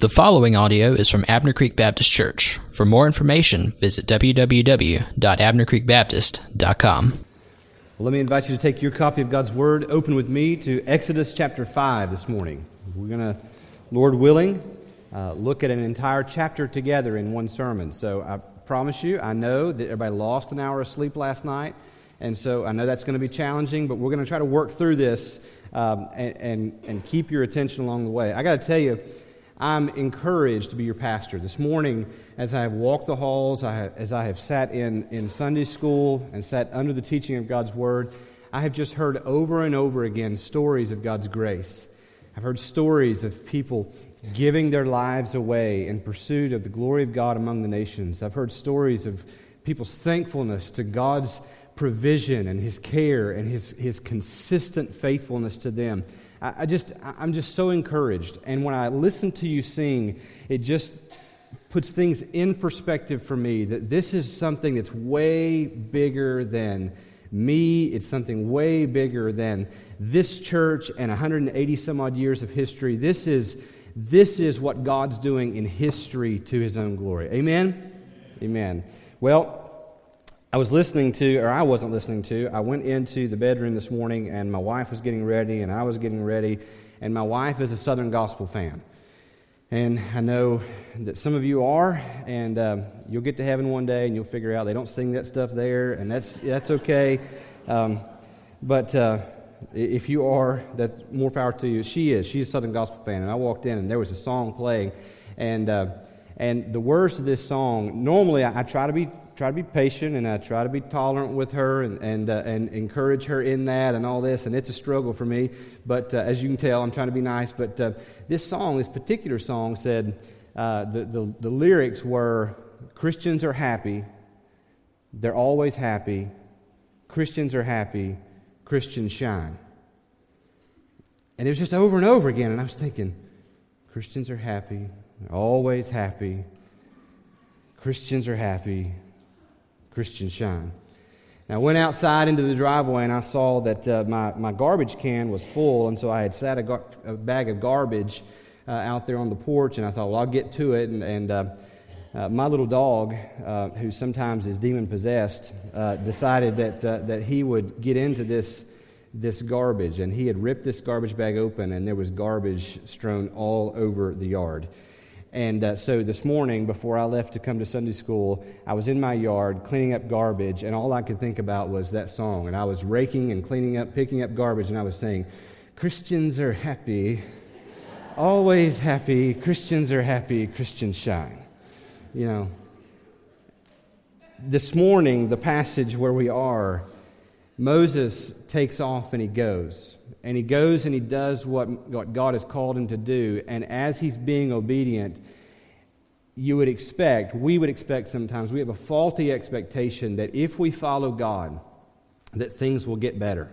The following audio is from Abner Creek Baptist Church. For more information, visit www.abnercreekbaptist.com. Well, let me invite you to take your copy of God's Word, open with me to Exodus chapter 5 this morning. We're going to, Lord willing, uh, look at an entire chapter together in one sermon. So I promise you, I know that everybody lost an hour of sleep last night, and so I know that's going to be challenging, but we're going to try to work through this um, and, and, and keep your attention along the way. I got to tell you, I'm encouraged to be your pastor. This morning, as I have walked the halls, I have, as I have sat in, in Sunday school and sat under the teaching of God's Word, I have just heard over and over again stories of God's grace. I've heard stories of people giving their lives away in pursuit of the glory of God among the nations. I've heard stories of people's thankfulness to God's provision and His care and His, his consistent faithfulness to them. I, just, I'm just so encouraged. And when I listen to you sing, it just puts things in perspective for me that this is something that's way bigger than me. It's something way bigger than this church and 180 some odd years of history. This is, this is what God's doing in history to his own glory. Amen? Amen. Well, I was listening to, or I wasn't listening to, I went into the bedroom this morning and my wife was getting ready and I was getting ready. And my wife is a Southern Gospel fan. And I know that some of you are, and uh, you'll get to heaven one day and you'll figure out they don't sing that stuff there, and that's, that's okay. Um, but uh, if you are, that's more power to you. She is. She's a Southern Gospel fan. And I walked in and there was a song playing. And, uh, and the words of this song, normally I, I try to be try to be patient and I try to be tolerant with her and, and, uh, and encourage her in that and all this. And it's a struggle for me. But uh, as you can tell, I'm trying to be nice. But uh, this song, this particular song, said uh, the, the, the lyrics were Christians are happy, they're always happy. Christians are happy, Christians shine. And it was just over and over again. And I was thinking, Christians are happy, They're always happy. Christians are happy, Christian shine. Now, I went outside into the driveway and I saw that uh, my, my garbage can was full, and so I had sat a, gar- a bag of garbage uh, out there on the porch, and I thought, well, I'll get to it. And, and uh, uh my little dog, uh, who sometimes is demon possessed, uh, decided that, that he would get into this, this garbage, and he had ripped this garbage bag open, and there was garbage strewn all over the yard. And uh, so this morning, before I left to come to Sunday school, I was in my yard cleaning up garbage, and all I could think about was that song. And I was raking and cleaning up, picking up garbage, and I was saying, Christians are happy, always happy. Christians are happy, Christians shine. You know, this morning, the passage where we are, Moses takes off and he goes and he goes and he does what, what God has called him to do. And as he's being obedient, you would expect, we would expect sometimes, we have a faulty expectation that if we follow God, that things will get better.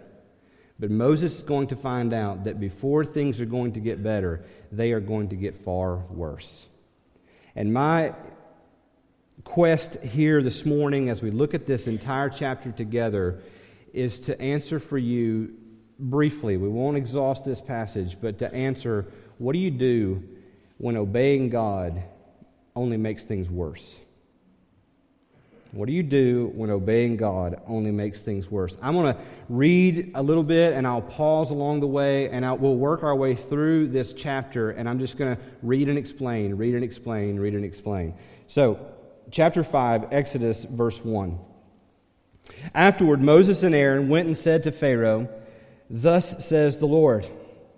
But Moses is going to find out that before things are going to get better, they are going to get far worse. And my quest here this morning, as we look at this entire chapter together, is to answer for you briefly, we won't exhaust this passage, but to answer what do you do when obeying God only makes things worse? What do you do when obeying God only makes things worse? I'm going to read a little bit and I'll pause along the way and I'll, we'll work our way through this chapter and I'm just going to read and explain, read and explain, read and explain. So, chapter 5, Exodus, verse 1. Afterward, Moses and Aaron went and said to Pharaoh, Thus says the Lord,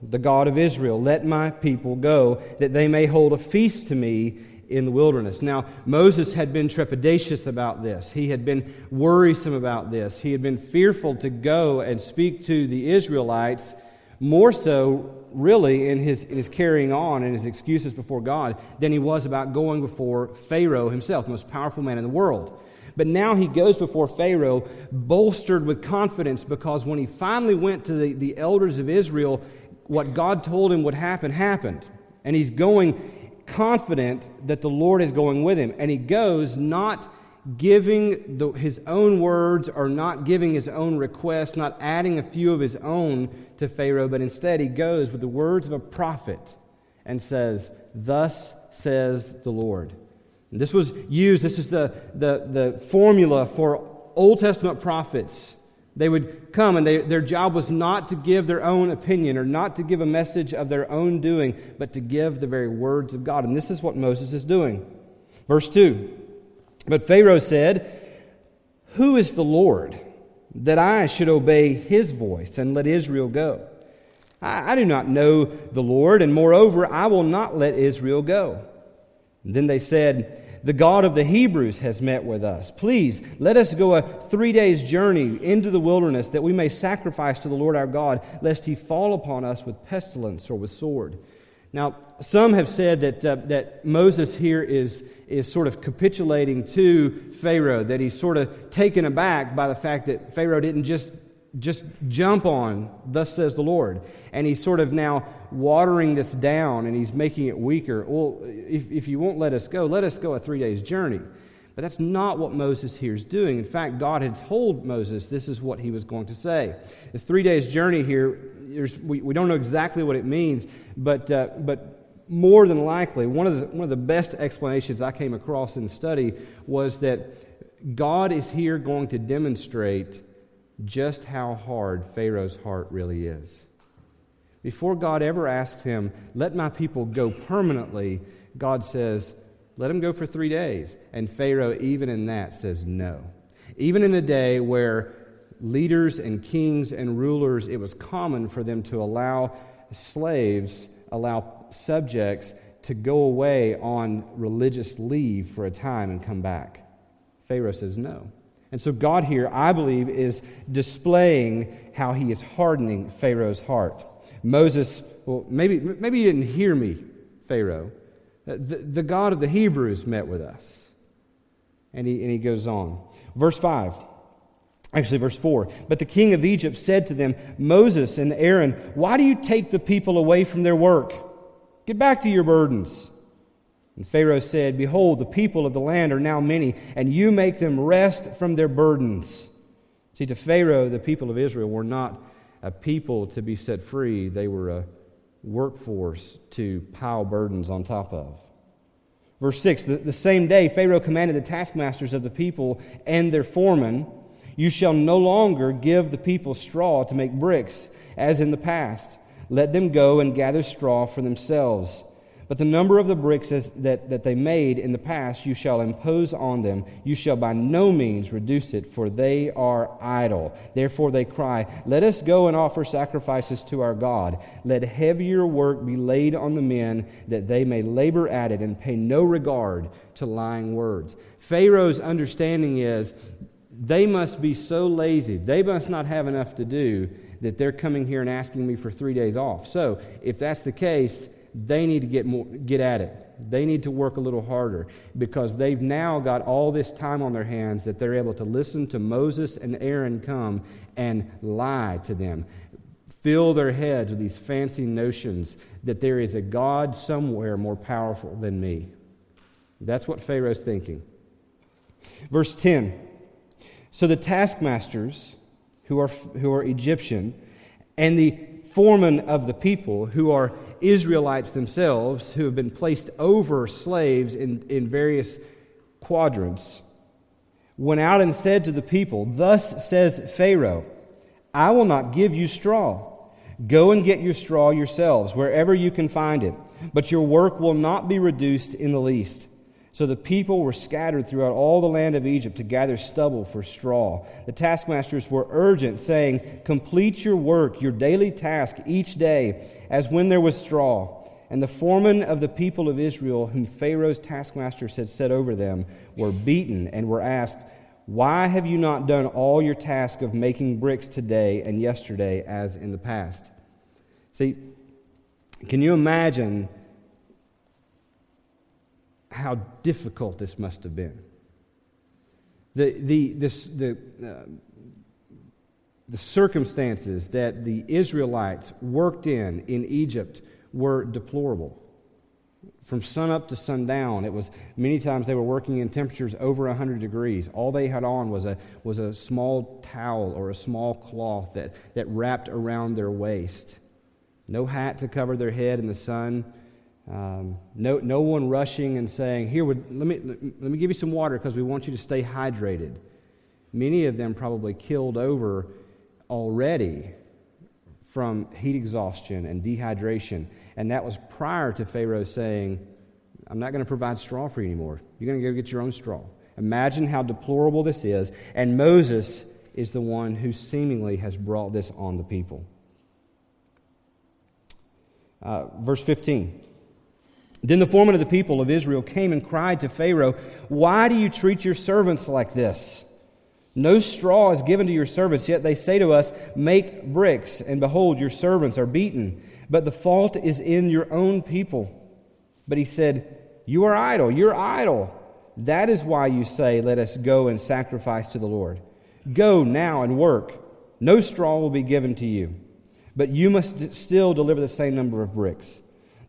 the God of Israel, let my people go, that they may hold a feast to me in the wilderness. Now, Moses had been trepidatious about this. He had been worrisome about this. He had been fearful to go and speak to the Israelites, more so, really, in his, in his carrying on and his excuses before God, than he was about going before Pharaoh himself, the most powerful man in the world. But now he goes before Pharaoh bolstered with confidence because when he finally went to the, the elders of Israel, what God told him would happen happened. And he's going confident that the Lord is going with him. And he goes not giving the, his own words or not giving his own request, not adding a few of his own to Pharaoh, but instead he goes with the words of a prophet and says, Thus says the Lord. And this was used, this is the, the, the formula for Old Testament prophets. They would come, and they, their job was not to give their own opinion or not to give a message of their own doing, but to give the very words of God. And this is what Moses is doing. Verse 2 But Pharaoh said, Who is the Lord that I should obey his voice and let Israel go? I, I do not know the Lord, and moreover, I will not let Israel go. Then they said, The God of the Hebrews has met with us. Please let us go a three days' journey into the wilderness that we may sacrifice to the Lord our God, lest he fall upon us with pestilence or with sword. Now, some have said that, uh, that Moses here is, is sort of capitulating to Pharaoh, that he's sort of taken aback by the fact that Pharaoh didn't just just jump on, thus says the Lord. And he's sort of now watering this down and he's making it weaker. Well, if, if you won't let us go, let us go a three days journey. But that's not what Moses here is doing. In fact, God had told Moses this is what he was going to say. The three days journey here, we, we don't know exactly what it means, but, uh, but more than likely, one of, the, one of the best explanations I came across in study was that God is here going to demonstrate just how hard Pharaoh's heart really is. Before God ever asks him, Let my people go permanently, God says, Let them go for three days. And Pharaoh, even in that, says no. Even in a day where leaders and kings and rulers, it was common for them to allow slaves, allow subjects to go away on religious leave for a time and come back. Pharaoh says no. And so, God here, I believe, is displaying how he is hardening Pharaoh's heart. Moses, well, maybe, maybe you didn't hear me, Pharaoh. The, the God of the Hebrews met with us. And he, and he goes on. Verse 5. Actually, verse 4. But the king of Egypt said to them, Moses and Aaron, why do you take the people away from their work? Get back to your burdens. And Pharaoh said, Behold, the people of the land are now many, and you make them rest from their burdens. See, to Pharaoh, the people of Israel were not a people to be set free, they were a workforce to pile burdens on top of. Verse 6 the, the same day, Pharaoh commanded the taskmasters of the people and their foremen, You shall no longer give the people straw to make bricks, as in the past. Let them go and gather straw for themselves. But the number of the bricks that, that they made in the past you shall impose on them. You shall by no means reduce it, for they are idle. Therefore they cry, Let us go and offer sacrifices to our God. Let heavier work be laid on the men, that they may labor at it and pay no regard to lying words. Pharaoh's understanding is they must be so lazy, they must not have enough to do, that they're coming here and asking me for three days off. So if that's the case, they need to get, more, get at it. They need to work a little harder because they've now got all this time on their hands that they're able to listen to Moses and Aaron come and lie to them, fill their heads with these fancy notions that there is a God somewhere more powerful than me. That's what Pharaoh's thinking. Verse 10 So the taskmasters, who are, who are Egyptian, and the foremen of the people, who are Israelites themselves who have been placed over slaves in, in various quadrants went out and said to the people, Thus says Pharaoh, I will not give you straw. Go and get your straw yourselves, wherever you can find it, but your work will not be reduced in the least. So the people were scattered throughout all the land of Egypt to gather stubble for straw. The taskmasters were urgent, saying, Complete your work, your daily task each day, as when there was straw. And the foremen of the people of Israel, whom Pharaoh's taskmasters had set over them, were beaten and were asked, Why have you not done all your task of making bricks today and yesterday as in the past? See, can you imagine how difficult this must have been. The, the, this, the, uh, the circumstances that the Israelites worked in in Egypt were deplorable. From sunup to sundown, it was many times they were working in temperatures over 100 degrees. All they had on was a, was a small towel or a small cloth that, that wrapped around their waist. No hat to cover their head in the sun, Um, no, no one rushing and saying, Here, would, let, me, let me give you some water because we want you to stay hydrated. Many of them probably killed over already from heat exhaustion and dehydration. And that was prior to Pharaoh saying, I'm not going to provide straw for you anymore. You're going to go get your own straw. Imagine how deplorable this is. And Moses is the one who seemingly has brought this on the people. Uh, verse 15. Then the foreman of the people of Israel came and cried to Pharaoh, Why do you treat your servants like this? No straw is given to your servants, yet they say to us, Make bricks, and behold, your servants are beaten. But the fault is in your own people. But he said, You are idle, you're idle. That is why you say, Let us go and sacrifice to the Lord. Go now and work. No straw will be given to you, but you must still deliver the same number of bricks.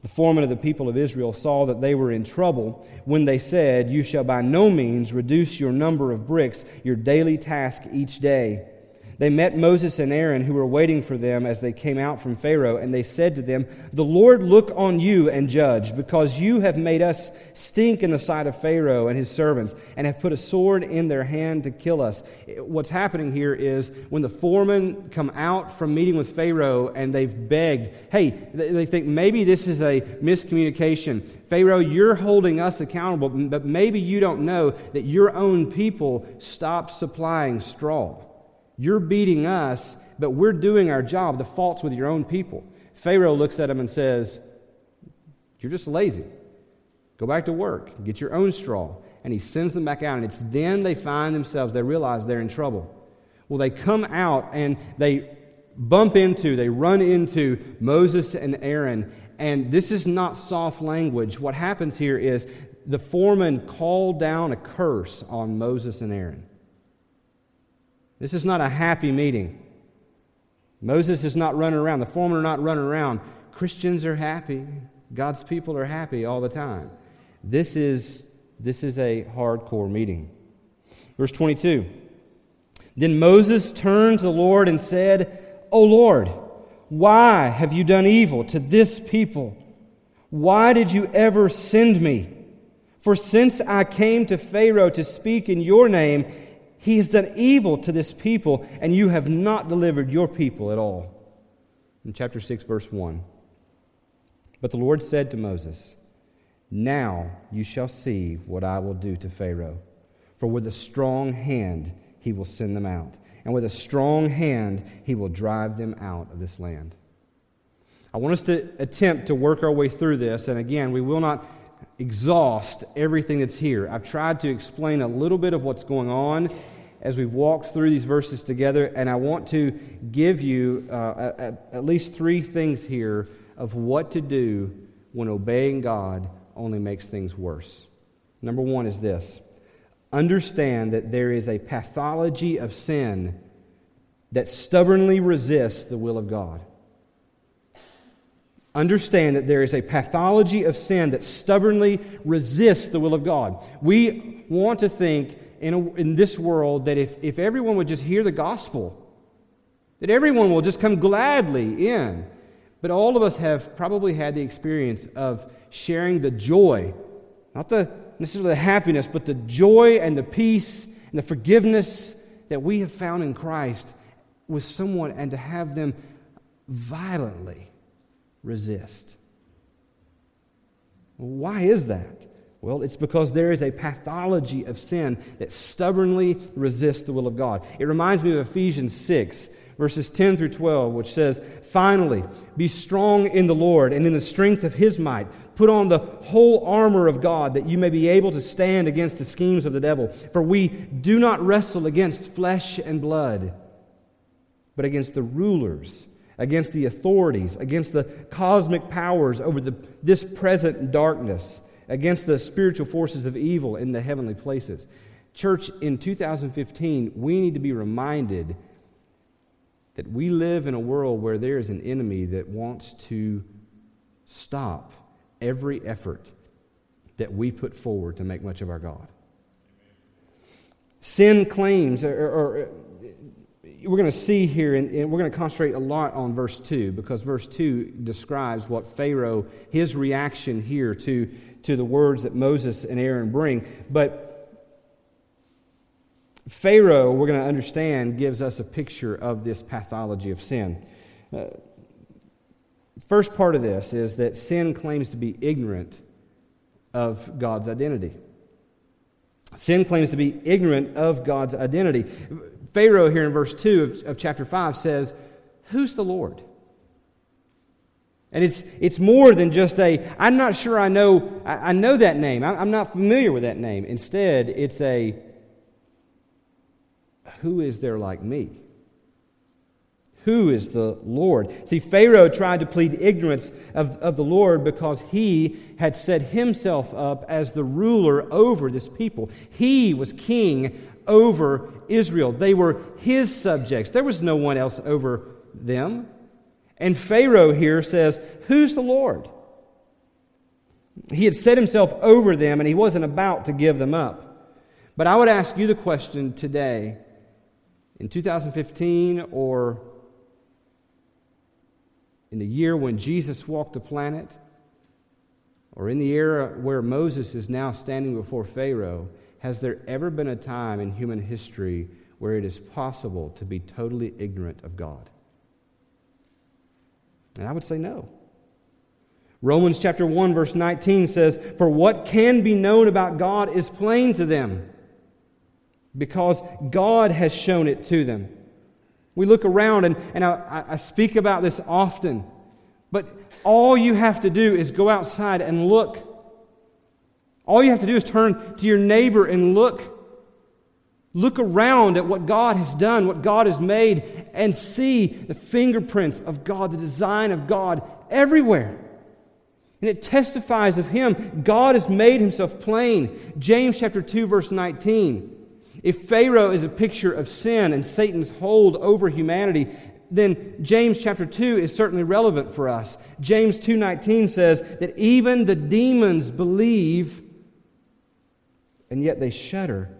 The foreman of the people of Israel saw that they were in trouble when they said, You shall by no means reduce your number of bricks, your daily task each day. They met Moses and Aaron, who were waiting for them as they came out from Pharaoh, and they said to them, The Lord look on you and judge, because you have made us stink in the sight of Pharaoh and his servants, and have put a sword in their hand to kill us. What's happening here is when the foremen come out from meeting with Pharaoh and they've begged, hey, they think maybe this is a miscommunication. Pharaoh, you're holding us accountable, but maybe you don't know that your own people stopped supplying straw. You're beating us, but we're doing our job. The fault's with your own people. Pharaoh looks at him and says, You're just lazy. Go back to work, get your own straw. And he sends them back out. And it's then they find themselves, they realize they're in trouble. Well, they come out and they bump into, they run into Moses and Aaron. And this is not soft language. What happens here is the foreman called down a curse on Moses and Aaron. This is not a happy meeting. Moses is not running around. The foremen are not running around. Christians are happy. God's people are happy all the time. This is, this is a hardcore meeting. Verse 22 Then Moses turned to the Lord and said, O Lord, why have you done evil to this people? Why did you ever send me? For since I came to Pharaoh to speak in your name, he has done evil to this people, and you have not delivered your people at all. In chapter 6, verse 1. But the Lord said to Moses, Now you shall see what I will do to Pharaoh. For with a strong hand he will send them out, and with a strong hand he will drive them out of this land. I want us to attempt to work our way through this, and again, we will not exhaust everything that's here. I've tried to explain a little bit of what's going on as we've walked through these verses together, and I want to give you uh, at, at least three things here of what to do when obeying God only makes things worse. Number one is this understand that there is a pathology of sin that stubbornly resists the will of God understand that there is a pathology of sin that stubbornly resists the will of God. We want to think in, a, in this world that if, if everyone would just hear the gospel, that everyone will just come gladly in. But all of us have probably had the experience of sharing the joy, not the necessarily the happiness, but the joy and the peace and the forgiveness that we have found in Christ with someone and to have them violently resist. Why is that? Well, it's because there is a pathology of sin that stubbornly resists the will of God. It reminds me of Ephesians 6, verses 10 through 12, which says, Finally, be strong in the Lord and in the strength of his might. Put on the whole armor of God that you may be able to stand against the schemes of the devil. For we do not wrestle against flesh and blood, but against the rulers against the authorities, against the cosmic powers over the, this present darkness, against the spiritual forces of evil in the heavenly places. Church, in 2015, we need to be reminded that we live in a world where there is an enemy that wants to stop every effort that we put forward to make much of our God. Sin claims, or, or we're going to see here, and, and we're going to concentrate a lot on verse 2 because verse 2 describes what Pharaoh, his reaction here to, to the words that Moses and Aaron bring. But Pharaoh, we're going to understand, gives us a picture of this pathology of sin. Uh, first part of this is that sin claims to be ignorant of God's identity. Sin claims to be ignorant of God's identity. Pharaoh, here in verse 2 of, of chapter 5, says, Who's the Lord? And it's, it's more than just a, I'm not sure I know, I, I know that name. I, I'm not familiar with that name. Instead, it's a, who is there like me? Who is the Lord? See, Pharaoh tried to plead ignorance of, of the Lord because he had set himself up as the ruler over this people. He was king over Israel. They were his subjects. There was no one else over them. And Pharaoh here says, Who's the Lord? He had set himself over them and he wasn't about to give them up. But I would ask you the question today in 2015 or in the year when Jesus walked the planet, or in the era where Moses is now standing before Pharaoh, has there ever been a time in human history where it is possible to be totally ignorant of God? And I would say no. Romans chapter 1 verse 19 says, "For what can be known about God is plain to them, because God has shown it to them." We look around, and, and I, I speak about this often, but all you have to do is go outside and look. All you have to do is turn to your neighbor and look. Look around at what God has done, what God has made, and see the fingerprints of God, the design of God everywhere. And it testifies of Him. God has made Himself plain. James chapter 2, verse 19. If Pharaoh is a picture of sin and Satan's hold over humanity, then James chapter 2 is certainly relevant for us. James 2:19 says that even the demons believe and yet they shudder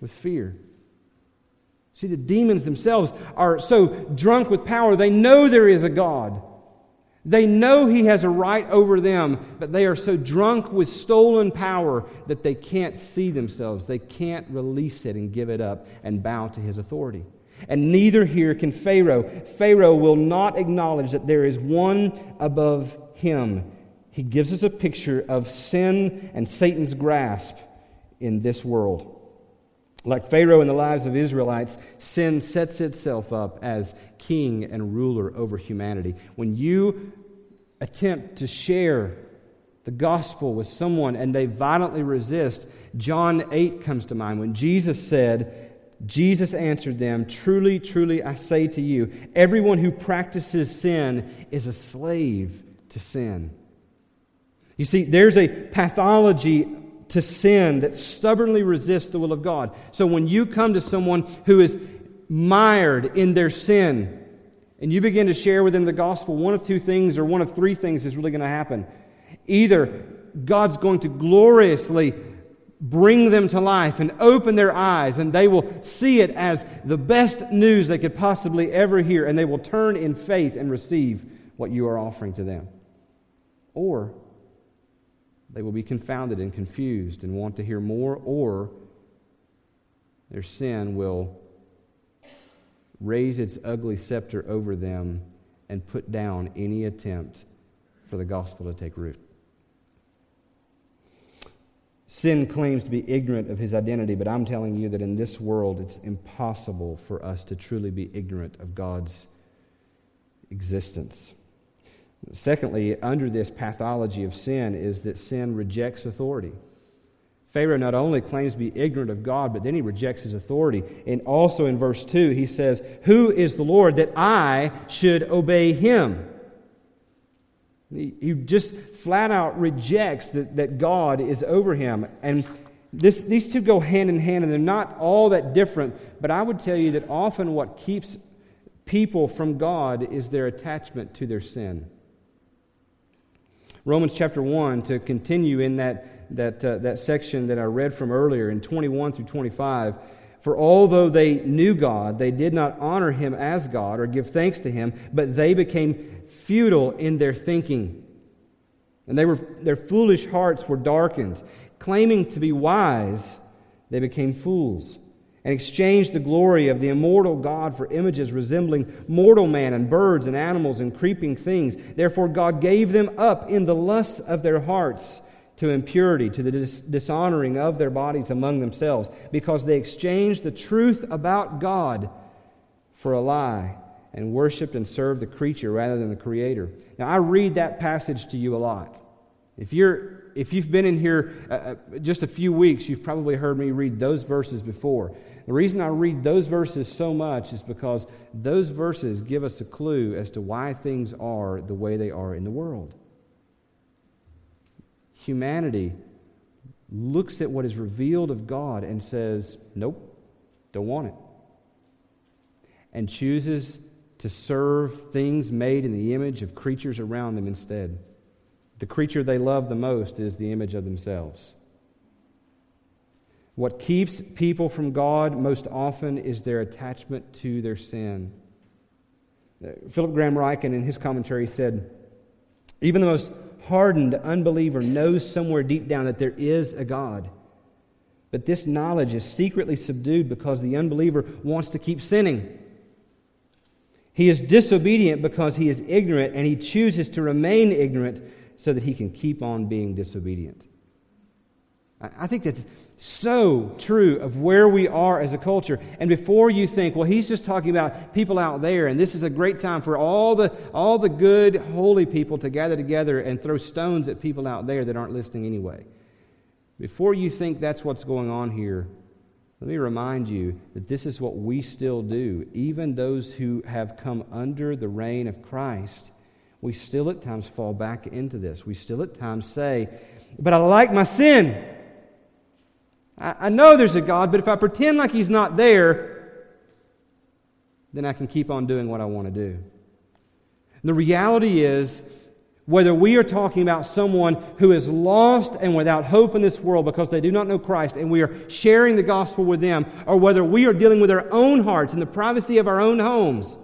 with fear. See, the demons themselves are so drunk with power, they know there is a God. They know he has a right over them, but they are so drunk with stolen power that they can't see themselves. They can't release it and give it up and bow to his authority. And neither here can Pharaoh. Pharaoh will not acknowledge that there is one above him. He gives us a picture of sin and Satan's grasp in this world. Like Pharaoh in the lives of Israelites, sin sets itself up as king and ruler over humanity. When you attempt to share the gospel with someone and they violently resist, John 8 comes to mind when Jesus said, Jesus answered them, Truly, truly, I say to you, everyone who practices sin is a slave to sin. You see, there's a pathology to sin that stubbornly resists the will of God. So when you come to someone who is mired in their sin and you begin to share with them the gospel, one of two things or one of three things is really going to happen. Either God's going to gloriously bring them to life and open their eyes, and they will see it as the best news they could possibly ever hear, and they will turn in faith and receive what you are offering to them. Or they will be confounded and confused and want to hear more, or their sin will raise its ugly scepter over them and put down any attempt for the gospel to take root. Sin claims to be ignorant of his identity, but I'm telling you that in this world it's impossible for us to truly be ignorant of God's existence. Secondly, under this pathology of sin is that sin rejects authority. Pharaoh not only claims to be ignorant of God, but then he rejects his authority. And also in verse 2, he says, Who is the Lord that I should obey him? He just flat out rejects that, that God is over him. And this, these two go hand in hand, and they're not all that different. But I would tell you that often what keeps people from God is their attachment to their sin. Romans chapter 1, to continue in that, that, uh, that section that I read from earlier, in 21 through 25, For although they knew God, they did not honor him as God or give thanks to him, but they became futile in their thinking. And they were, their foolish hearts were darkened. Claiming to be wise, they became fools and exchanged the glory of the immortal God for images resembling mortal man and birds and animals and creeping things. Therefore, God gave them up in the lusts of their hearts to impurity, to the dis- dishonoring of their bodies among themselves, because they exchanged the truth about God for a lie and worshiped and served the creature rather than the Creator. Now, I read that passage to you a lot. If, you're, if you've been in here uh, uh, just a few weeks, you've probably heard me read those verses before. The reason I read those verses so much is because those verses give us a clue as to why things are the way they are in the world. Humanity looks at what is revealed of God and says, Nope, don't want it. And chooses to serve things made in the image of creatures around them instead. The creature they love the most is the image of themselves. What keeps people from God most often is their attachment to their sin. Uh, Philip Graham Ryken, in his commentary, said, Even the most hardened unbeliever knows somewhere deep down that there is a God. But this knowledge is secretly subdued because the unbeliever wants to keep sinning. He is disobedient because he is ignorant, and he chooses to remain ignorant so that he can keep on being disobedient. I think that's so true of where we are as a culture. And before you think, well, he's just talking about people out there, and this is a great time for all the, all the good, holy people to gather together and throw stones at people out there that aren't listening anyway. Before you think that's what's going on here, let me remind you that this is what we still do. Even those who have come under the reign of Christ, we still at times fall back into this. We still at times say, But I like my sin. I, know there's a God, but if I pretend like He's not there, then I can keep on doing what I want to do. The reality is, whether we are talking about someone who is lost and without hope in this world because they do not know Christ and we are sharing the gospel with them, or whether we are dealing with our own hearts in the privacy of our own homes,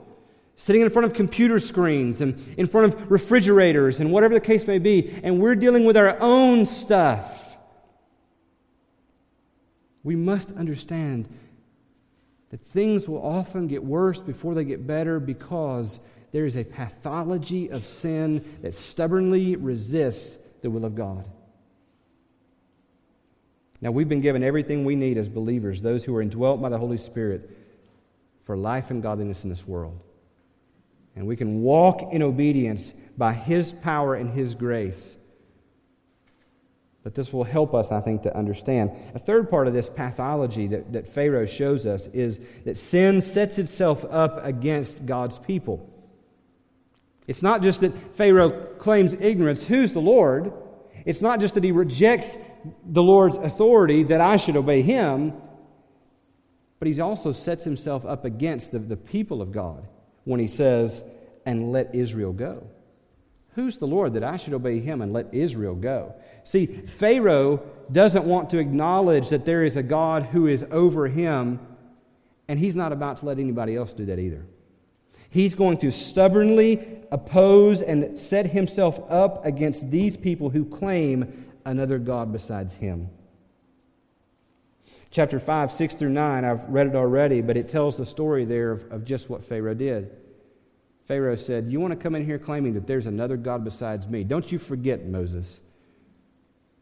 sitting in front of computer screens and in front of refrigerators and whatever the case may be, and we're dealing with our own stuff, we must understand that things will often get worse before they get better because there is a pathology of sin that stubbornly resists the will of God. Now, we've been given everything we need as believers, those who are indwelt by the Holy Spirit, for life and godliness in this world. And we can walk in obedience by His power and His grace but this will help us, I think, to understand. A third part of this pathology that, that Pharaoh shows us is that sin sets itself up against God's people. It's not just that Pharaoh claims ignorance, who's the Lord? It's not just that he rejects the Lord's authority, that I should obey him, but he also sets himself up against the, the people of God when he says, and let Israel go. Who's the Lord that I should obey him and let Israel go? See, Pharaoh doesn't want to acknowledge that there is a God who is over him, and he's not about to let anybody else do that either. He's going to stubbornly oppose and set himself up against these people who claim another God besides him. Chapter 5, 6 through 9, I've read it already, but it tells the story there of, of just what Pharaoh did. Pharaoh said, You want to come in here claiming that there's another God besides me? Don't you forget, Moses,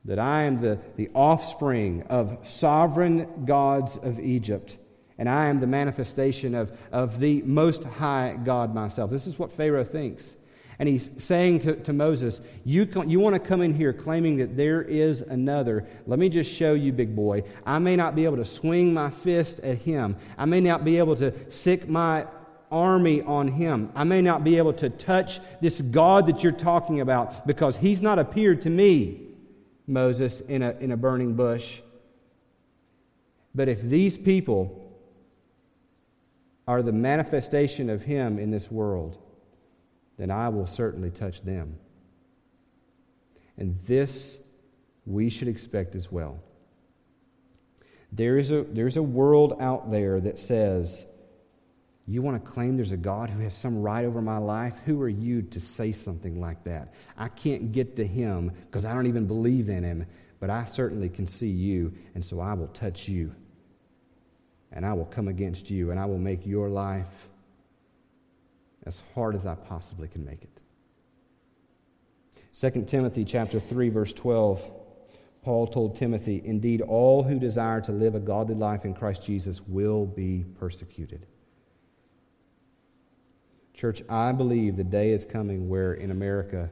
that I am the, the offspring of sovereign gods of Egypt, and I am the manifestation of, of the most high God myself. This is what Pharaoh thinks. And he's saying to, to Moses, you, you want to come in here claiming that there is another. Let me just show you, big boy. I may not be able to swing my fist at him. I may not be able to sick my army on him. I may not be able to touch this God that you're talking about because he's not appeared to me, Moses, in a, in a burning bush. But if these people are the manifestation of him in this world, then I will certainly touch them. And this we should expect as well. There is a, there's a world out there that says, You want to claim there's a God who has some right over my life? Who are you to say something like that? I can't get to him because I don't even believe in him, but I certainly can see you, and so I will touch you. And I will come against you, and I will make your life as hard as I possibly can make it. 2 Timothy chapter 3 verse 12 Paul told Timothy, Indeed, all who desire to live a godly life in Christ Jesus will be persecuted. Church, I believe the day is coming where in America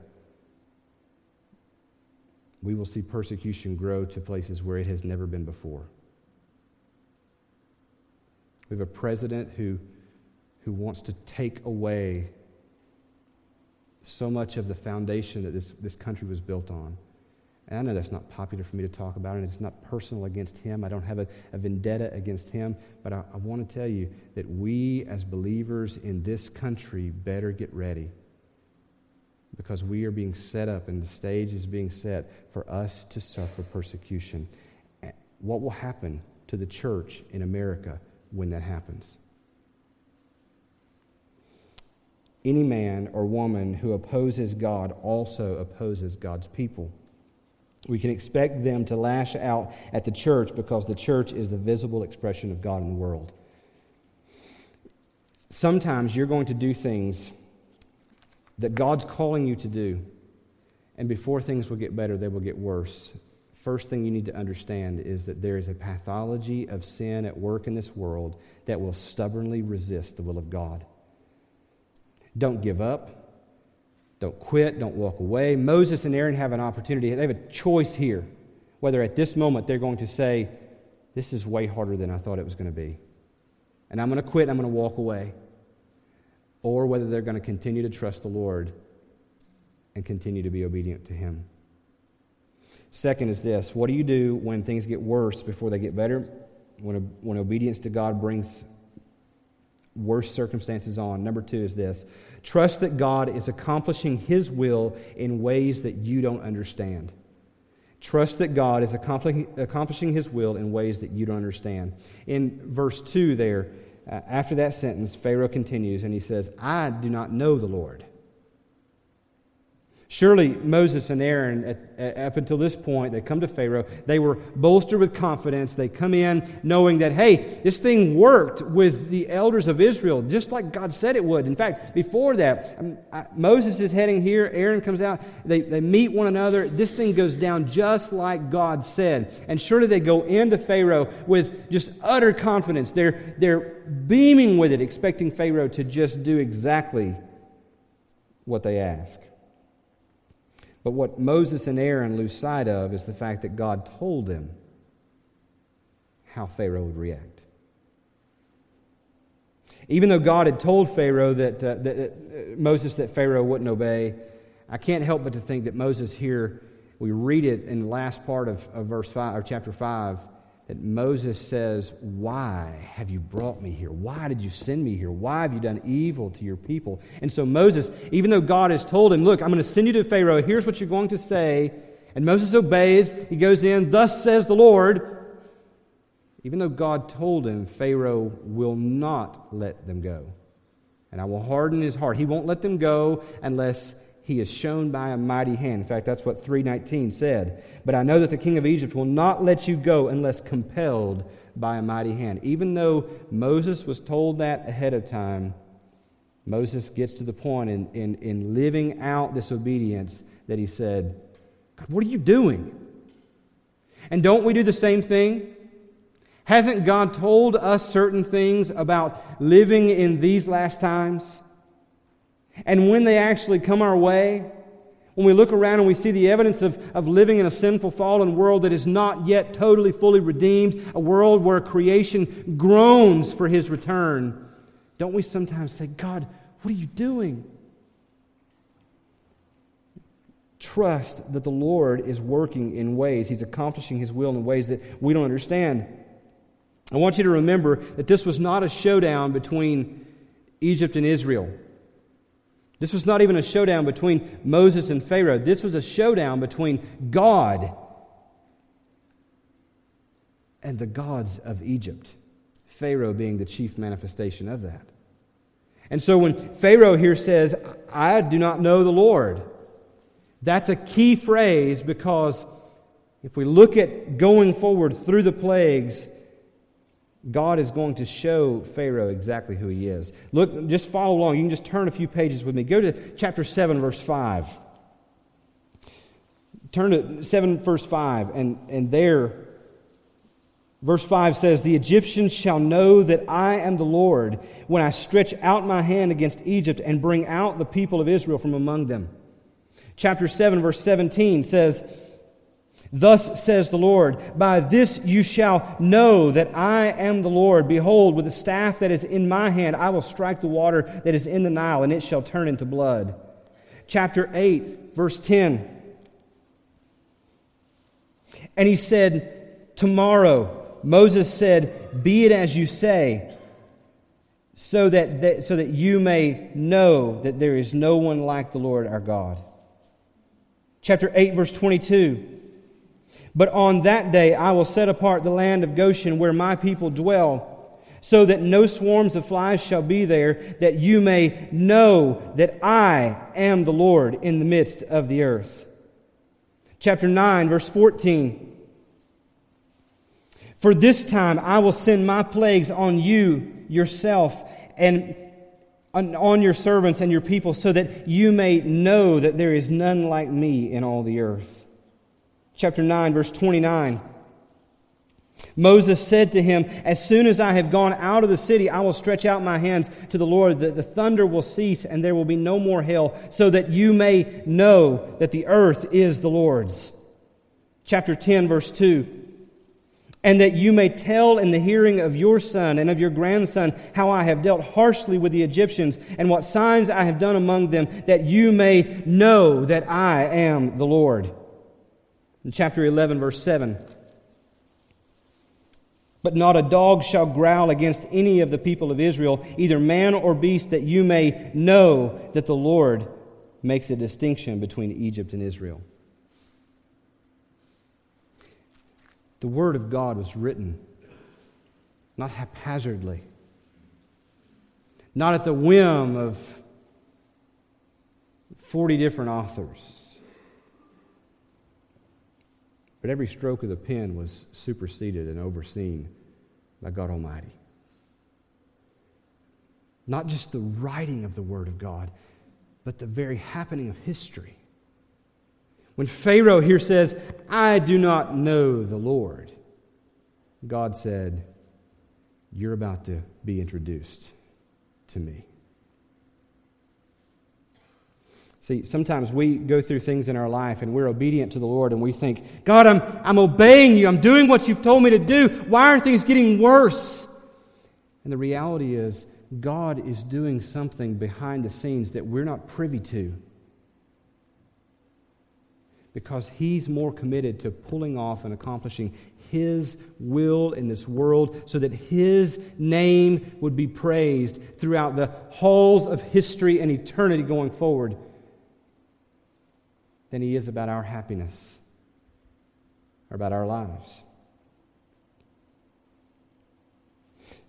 we will see persecution grow to places where it has never been before. We have a president who, who wants to take away so much of the foundation that this, this country was built on. And I know that's not popular for me to talk about, and it's not personal against him. I don't have a, a vendetta against him, but I, I want to tell you that we, as believers in this country, better get ready because we are being set up and the stage is being set for us to suffer persecution. What will happen to the church in America when that happens? Any man or woman who opposes God also opposes God's people. We can expect them to lash out at the church because the church is the visible expression of God in the world. Sometimes you're going to do things that God's calling you to do, and before things will get better, they will get worse. First thing you need to understand is that there is a pathology of sin at work in this world that will stubbornly resist the will of God. Don't give up. Don't quit, don't walk away. Moses and Aaron have an opportunity. They have a choice here whether at this moment they're going to say, This is way harder than I thought it was going to be. And I'm going to quit, I'm going to walk away. Or whether they're going to continue to trust the Lord and continue to be obedient to Him. Second is this what do you do when things get worse before they get better? When, when obedience to God brings worse circumstances on. Number two is this trust that God is accomplishing His will in ways that you don't understand. Trust that God is accomplishing, accomplishing His will in ways that you don't understand. In verse 2 there, uh, after that sentence, Pharaoh continues and he says, I do not know the Lord. Surely Moses and Aaron, at, at, up until this point, they come to Pharaoh. They were bolstered with confidence. They come in knowing that, hey, this thing worked with the elders of Israel, just like God said it would. In fact, before that, um, I, Moses is heading here. Aaron comes out. They, they meet one another. This thing goes down just like God said. And surely they go into Pharaoh with just utter confidence. They're, they're beaming with it, expecting Pharaoh to just do exactly what they ask. But what Moses and Aaron lose sight of is the fact that God told them how Pharaoh would react. Even though God had told Pharaoh that, uh, that uh, Moses that Pharaoh wouldn't obey, I can't help but to think that Moses here, we read it in the last part of, of verse 5 or chapter 5, that Moses says, Why have you brought me here? Why did you send me here? Why have you done evil to your people? And so Moses, even though God has told him, Look, I'm going to send you to Pharaoh, here's what you're going to say. And Moses obeys. He goes in, Thus says the Lord. Even though God told him, Pharaoh will not let them go. And I will harden his heart. He won't let them go unless he is shown by a mighty hand. In fact, that's what 319 said. But I know that the king of Egypt will not let you go unless compelled by a mighty hand. Even though Moses was told that ahead of time, Moses gets to the point in, in, in living out this obedience that he said, God, what are you doing? And don't we do the same thing? Hasn't God told us certain things about living in these last times? And when they actually come our way, when we look around and we see the evidence of, of living in a sinful, fallen world that is not yet totally, fully redeemed, a world where creation groans for his return, don't we sometimes say, God, what are you doing? Trust that the Lord is working in ways, He's accomplishing His will in ways that we don't understand. I want you to remember that this was not a showdown between Egypt and Israel. This was not even a showdown between Moses and Pharaoh. This was a showdown between God and the gods of Egypt, Pharaoh being the chief manifestation of that. And so when Pharaoh here says, I do not know the Lord, that's a key phrase because if we look at going forward through the plagues, God is going to show Pharaoh exactly who he is. Look, just follow along. You can just turn a few pages with me. Go to chapter 7, verse 5. Turn to 7, verse 5, and, and there, verse 5 says, The Egyptians shall know that I am the Lord when I stretch out my hand against Egypt and bring out the people of Israel from among them. Chapter 7, verse 17 says, Thus says the Lord, By this you shall know that I am the Lord. Behold, with the staff that is in my hand, I will strike the water that is in the Nile, and it shall turn into blood. Chapter 8, verse 10. And he said, Tomorrow, Moses said, Be it as you say, so that, that, so that you may know that there is no one like the Lord our God. Chapter 8, verse 22. But on that day I will set apart the land of Goshen where my people dwell, so that no swarms of flies shall be there, that you may know that I am the Lord in the midst of the earth. Chapter 9, verse 14. For this time I will send my plagues on you yourself and on your servants and your people, so that you may know that there is none like me in all the earth. Chapter 9, verse 29. Moses said to him, As soon as I have gone out of the city, I will stretch out my hands to the Lord. The, the thunder will cease, and there will be no more hail, so that you may know that the earth is the Lord's. Chapter 10, verse 2 and that you may tell in the hearing of your son and of your grandson how I have dealt harshly with the Egyptians and what signs I have done among them, that you may know that I am the Lord. In chapter 11, verse 7. But not a dog shall growl against any of the people of Israel, either man or beast, that you may know that the Lord makes a distinction between Egypt and Israel. The Word of God was written not haphazardly, not at the whim of 40 different authors. But every stroke of the pen was superseded and overseen by God Almighty. Not just the writing of the Word of God, but the very happening of history. When Pharaoh here says, I do not know the Lord, God said, You're about to be introduced to me. See, sometimes we go through things in our life and we're obedient to the Lord and we think, God, I'm, I'm obeying you. I'm doing what you've told me to do. Why are things getting worse? And the reality is, God is doing something behind the scenes that we're not privy to because he's more committed to pulling off and accomplishing his will in this world so that his name would be praised throughout the halls of history and eternity going forward than he is about our happiness or about our lives.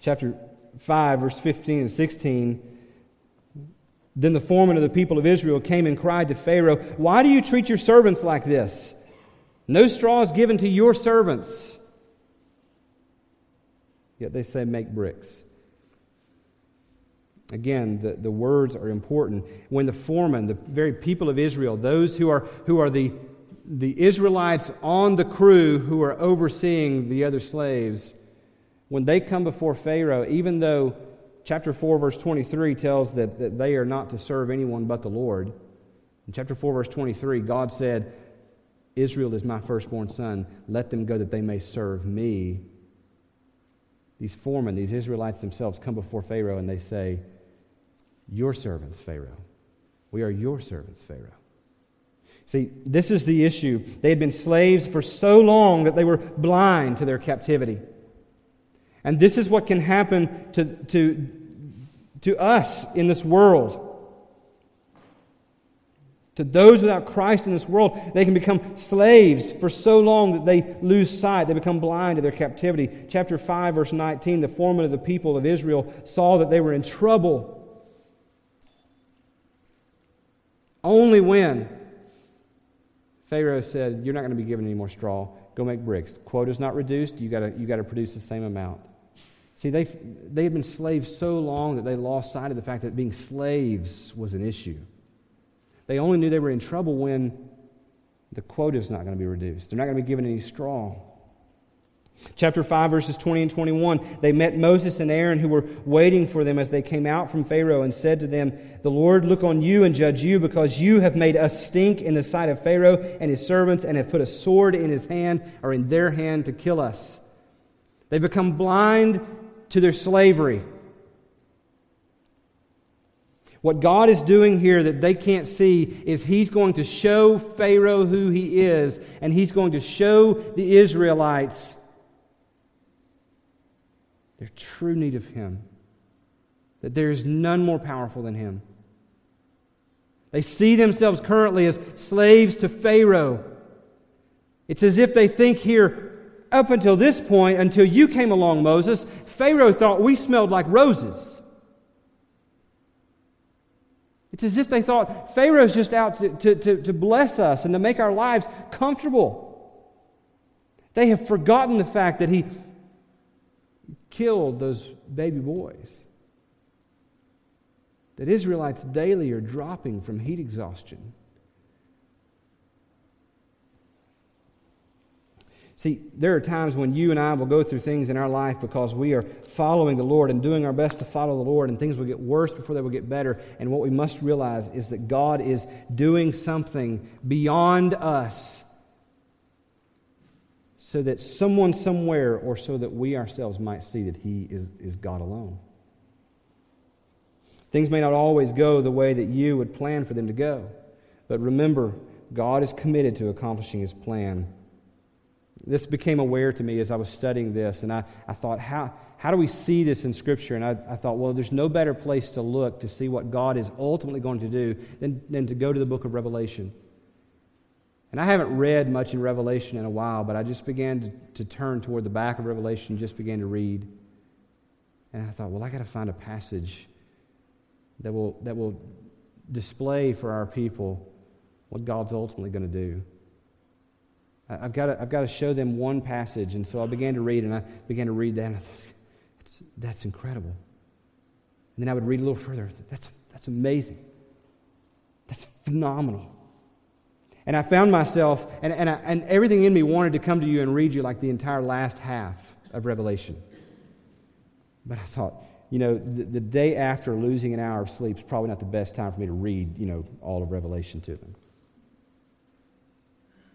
Chapter 5, verse 15 and 16 then the foreman of the people of Israel came and cried to Pharaoh, Why do you treat your servants like this? No straw is given to your servants. Yet they say, Make bricks. Again, the, the words are important. When the foreman, the very people of Israel, those who are, who are the, the Israelites on the crew who are overseeing the other slaves, when they come before Pharaoh, even though Chapter 4, verse 23 tells that, that they are not to serve anyone but the Lord. In chapter 4, verse 23, God said, Israel is my firstborn son. Let them go that they may serve me. These foremen, these Israelites themselves, come before Pharaoh and they say, Your servants, Pharaoh. We are your servants, Pharaoh. See, this is the issue. They had been slaves for so long that they were blind to their captivity. And this is what can happen to, to to us in this world. To those without Christ in this world, they can become slaves for so long that they lose sight. They become blind to their captivity. Chapter 5, verse 19 the foreman of the people of Israel saw that they were in trouble. Only when Pharaoh said, You're not going to be given any more straw, go make bricks. Quota's not reduced, you got you to produce the same amount. See, they, they had been slaves so long that they lost sight of the fact that being slaves was an issue. They only knew they were in trouble when the quota is not going to be reduced. They're not going to be given any straw. Chapter 5, verses 20 and 21. They met Moses and Aaron, who were waiting for them as they came out from Pharaoh, and said to them, The Lord look on you and judge you, because you have made us stink in the sight of Pharaoh and his servants, and have put a sword in his hand, or in their hand, to kill us. They become blind to their slavery. What God is doing here that they can't see is He's going to show Pharaoh who He is, and He's going to show the Israelites their true need of Him, that there is none more powerful than Him. They see themselves currently as slaves to Pharaoh. It's as if they think here, up until this point, until you came along, Moses, Pharaoh thought we smelled like roses. It's as if they thought Pharaoh's just out to, to, to, to bless us and to make our lives comfortable. They have forgotten the fact that he killed those baby boys. That Israelites daily are dropping from heat exhaustion. See, there are times when you and I will go through things in our life because we are following the Lord and doing our best to follow the Lord, and things will get worse before they will get better. And what we must realize is that God is doing something beyond us so that someone somewhere or so that we ourselves might see that He is, is God alone. Things may not always go the way that you would plan for them to go, but remember, God is committed to accomplishing His plan this became aware to me as I was studying this, and I, I thought, how, how do we see this in Scripture? And I, I thought, well, there's no better place to look to see what God is ultimately going to do than, than to go to the book of Revelation. And I haven't read much in Revelation in a while, but I just began to, to turn toward the back of Revelation, just began to read. And I thought, well, I got to find a passage that will, that will display for our people what God's ultimately going to do. I've got, to, I've got to show them one passage. And so I began to read, and I began to read that, and I thought, that's incredible. And then I would read a little further. That's, that's amazing. That's phenomenal. And I found myself, and, and, I, and everything in me wanted to come to you and read you like the entire last half of Revelation. But I thought, you know, the, the day after losing an hour of sleep is probably not the best time for me to read, you know, all of Revelation to them.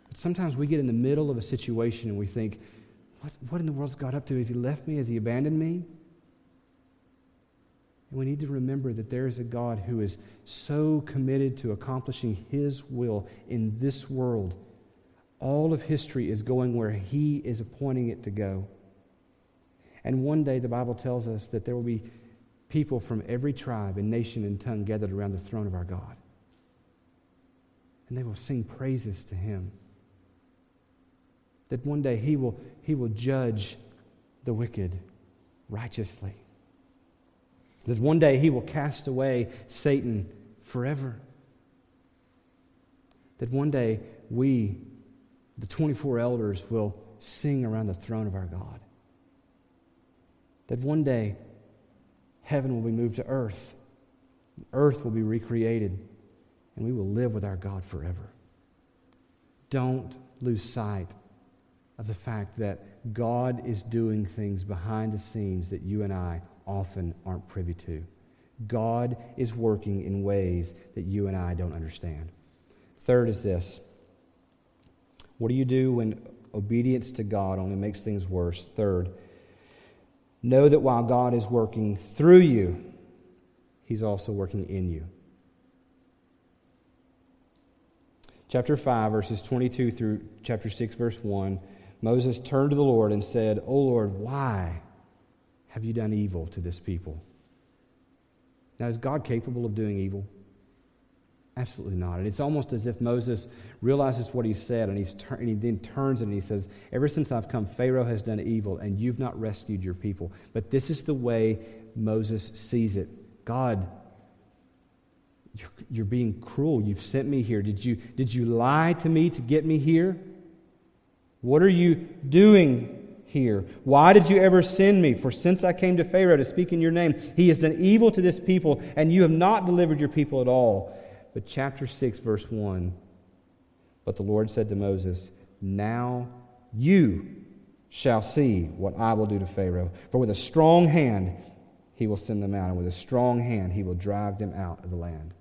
But sometimes we get in the middle of a situation and we think, what, what in the world's God up to? Has he left me? Has he abandoned me? We need to remember that there is a God who is so committed to accomplishing his will in this world. All of history is going where he is appointing it to go. And one day, the Bible tells us that there will be people from every tribe and nation and tongue gathered around the throne of our God. And they will sing praises to him that one day he will, he will judge the wicked righteously. That one day he will cast away Satan forever. That one day we, the 24 elders, will sing around the throne of our God. That one day heaven will be moved to earth, earth will be recreated, and we will live with our God forever. Don't lose sight of the fact that God is doing things behind the scenes that you and I often aren't privy to. God is working in ways that you and I don't understand. Third is this what do you do when obedience to God only makes things worse? Third, know that while God is working through you, He's also working in you. Chapter 5, verses 22 through chapter 6, verse 1 Moses turned to the Lord and said, O Lord, why have you done evil to this people? Now, is God capable of doing evil? Absolutely not. And it's almost as if Moses realizes what he said and, he's tur- and he then turns and he says, Ever since I've come, Pharaoh has done evil and you've not rescued your people. But this is the way Moses sees it. God, you're, you're being cruel. You've sent me here. Did you, did you lie to me to get me here? What are you doing here? Why did you ever send me? For since I came to Pharaoh to speak in your name, he has done evil to this people, and you have not delivered your people at all. But chapter 6, verse 1 But the Lord said to Moses, Now you shall see what I will do to Pharaoh. For with a strong hand he will send them out, and with a strong hand he will drive them out of the land.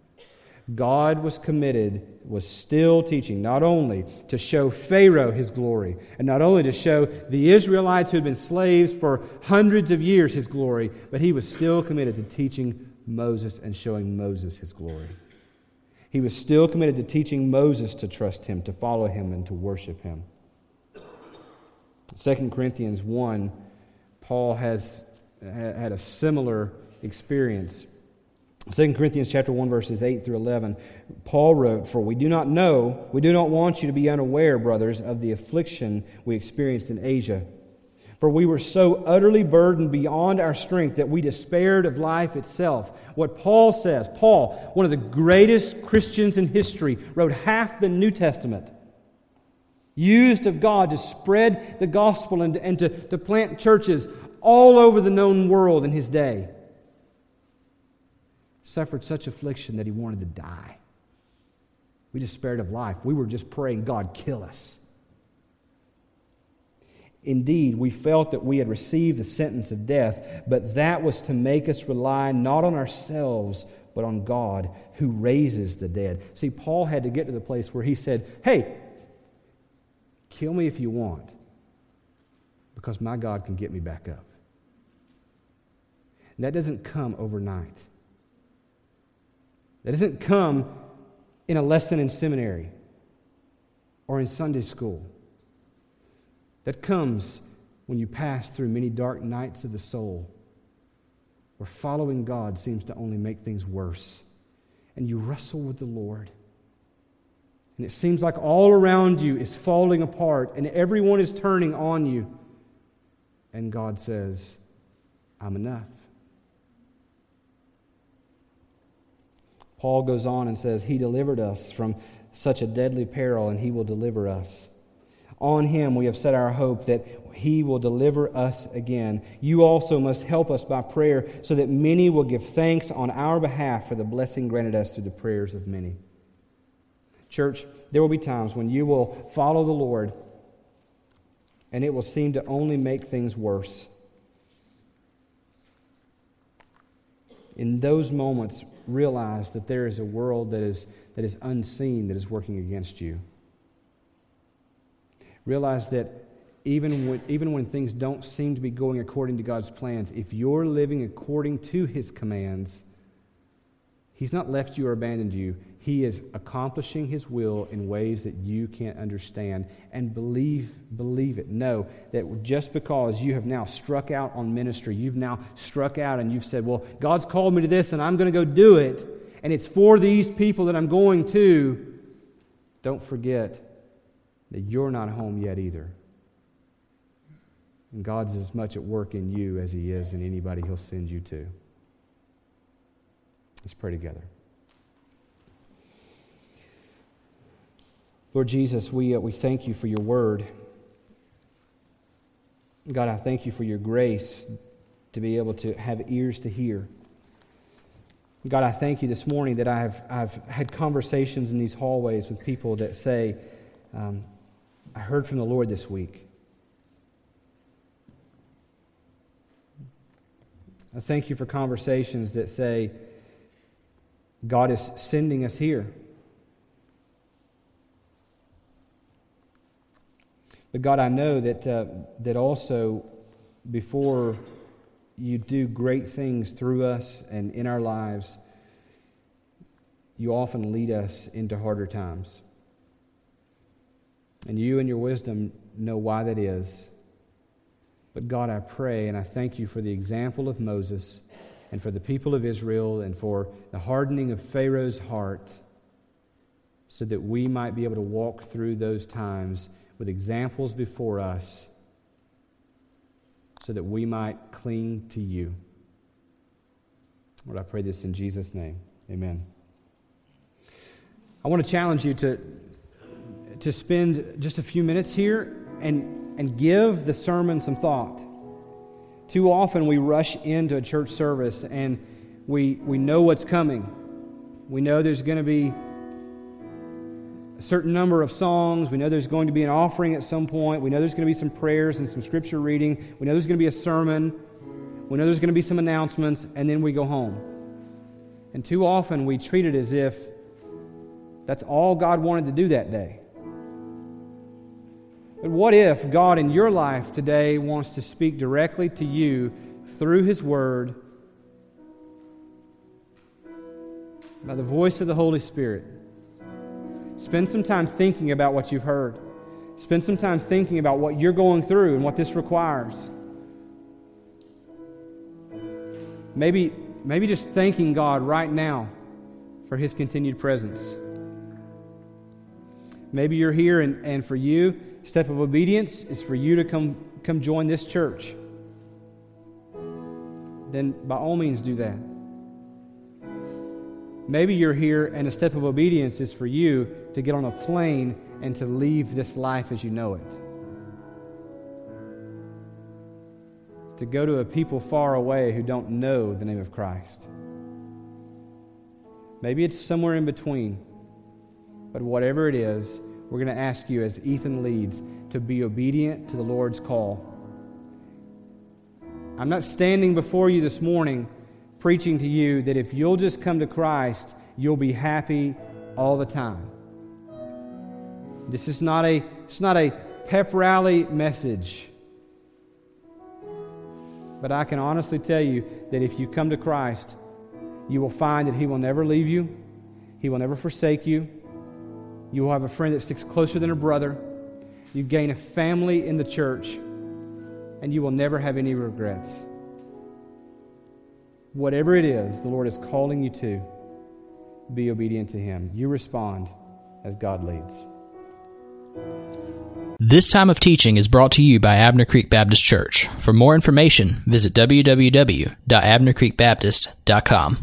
God was committed, was still teaching, not only to show Pharaoh his glory, and not only to show the Israelites who had been slaves for hundreds of years his glory, but he was still committed to teaching Moses and showing Moses his glory. He was still committed to teaching Moses to trust him, to follow him, and to worship him. 2 Corinthians 1, Paul has had a similar experience. 2 Corinthians chapter 1 verses 8 through 11 Paul wrote for we do not know we do not want you to be unaware brothers of the affliction we experienced in Asia for we were so utterly burdened beyond our strength that we despaired of life itself. What Paul says, Paul, one of the greatest Christians in history, wrote half the New Testament, used of God to spread the gospel and, and to, to plant churches all over the known world in his day, suffered such affliction that he wanted to die. We despaired of life. We were just praying, God, kill us. Indeed, we felt that we had received the sentence of death, but that was to make us rely not on ourselves, but on God who raises the dead. See, Paul had to get to the place where he said, Hey, kill me if you want, because my God can get me back up. And that doesn't come overnight. That doesn't come in a lesson in seminary or in Sunday school that comes when you pass through many dark nights of the soul where following God seems to only make things worse. And you wrestle with the Lord. And it seems like all around you is falling apart and everyone is turning on you. And God says, I'm enough. Paul goes on and says, He delivered us from such a deadly peril, and He will deliver us. On him we have set our hope that he will deliver us again. You also must help us by prayer so that many will give thanks on our behalf for the blessing granted us through the prayers of many. Church, there will be times when you will follow the Lord and it will seem to only make things worse. In those moments, realize that there is a world that is, that is unseen that is working against you. Realize that even when, even when things don't seem to be going according to God's plans, if you're living according to His commands, He's not left you or abandoned you. He is accomplishing His will in ways that you can't understand. And believe, believe it. Know that just because you have now struck out on ministry, you've now struck out and you've said, Well, God's called me to this and I'm going to go do it, and it's for these people that I'm going to, don't forget that you're not home yet either. And God's as much at work in you as He is in anybody He'll send you to. Let's pray together. Lord Jesus, we, uh, we thank you for your word. God, I thank you for your grace to be able to have ears to hear. God, I thank you this morning that I've, I've had conversations in these hallways with people that say, um, I heard from the Lord this week. I thank you for conversations that say, God is sending us here. But God, I know that, uh, that also before you do great things through us and in our lives, you often lead us into harder times. And you, and your wisdom, know why that is. But God, I pray and I thank you for the example of Moses and for the people of Israel and for the hardening of Pharaoh's heart so that we might be able to walk through those times with examples before us so that we might cling to you. Lord, I pray this in Jesus' name. Amen. I want to challenge you to, to spend just a few minutes here and, and give the sermon some thought. Too often we rush into a church service and we, we know what's coming. We know there's going to be certain number of songs. We know there's going to be an offering at some point. We know there's going to be some prayers and some scripture reading. We know there's going to be a sermon. We know there's going to be some announcements, and then we go home. And too often we treat it as if that's all God wanted to do that day. But what if God in your life today wants to speak directly to you through His Word by the voice of the Holy Spirit? Spend some time thinking about what you've heard. Spend some time thinking about what you're going through and what this requires. Maybe, maybe just thanking God right now for His continued presence. Maybe you're here, and, and for you, step of obedience is for you to come, come join this church. Then, by all means, do that. Maybe you're here and a step of obedience is for you to get on a plane and to leave this life as you know it. To go to a people far away who don't know the name of Christ. Maybe it's somewhere in between. But whatever it is, we're going to ask you, as Ethan leads, to be obedient to the Lord's call. I'm not standing before you this morning preaching to you that if you'll just come to Christ, you'll be happy all the time. This is not a, it's not a pep rally message. But I can honestly tell you that if you come to Christ, you will find that He will never leave you, He will never forsake you. You will have a friend that sticks closer than a brother. You gain a family in the church, and you will never have any regrets. Whatever it is the Lord is calling you to, be obedient to Him. You respond as God leads. This time of teaching is brought to you by Abner Creek Baptist Church. For more information, visit www.abnercreekbaptist.com.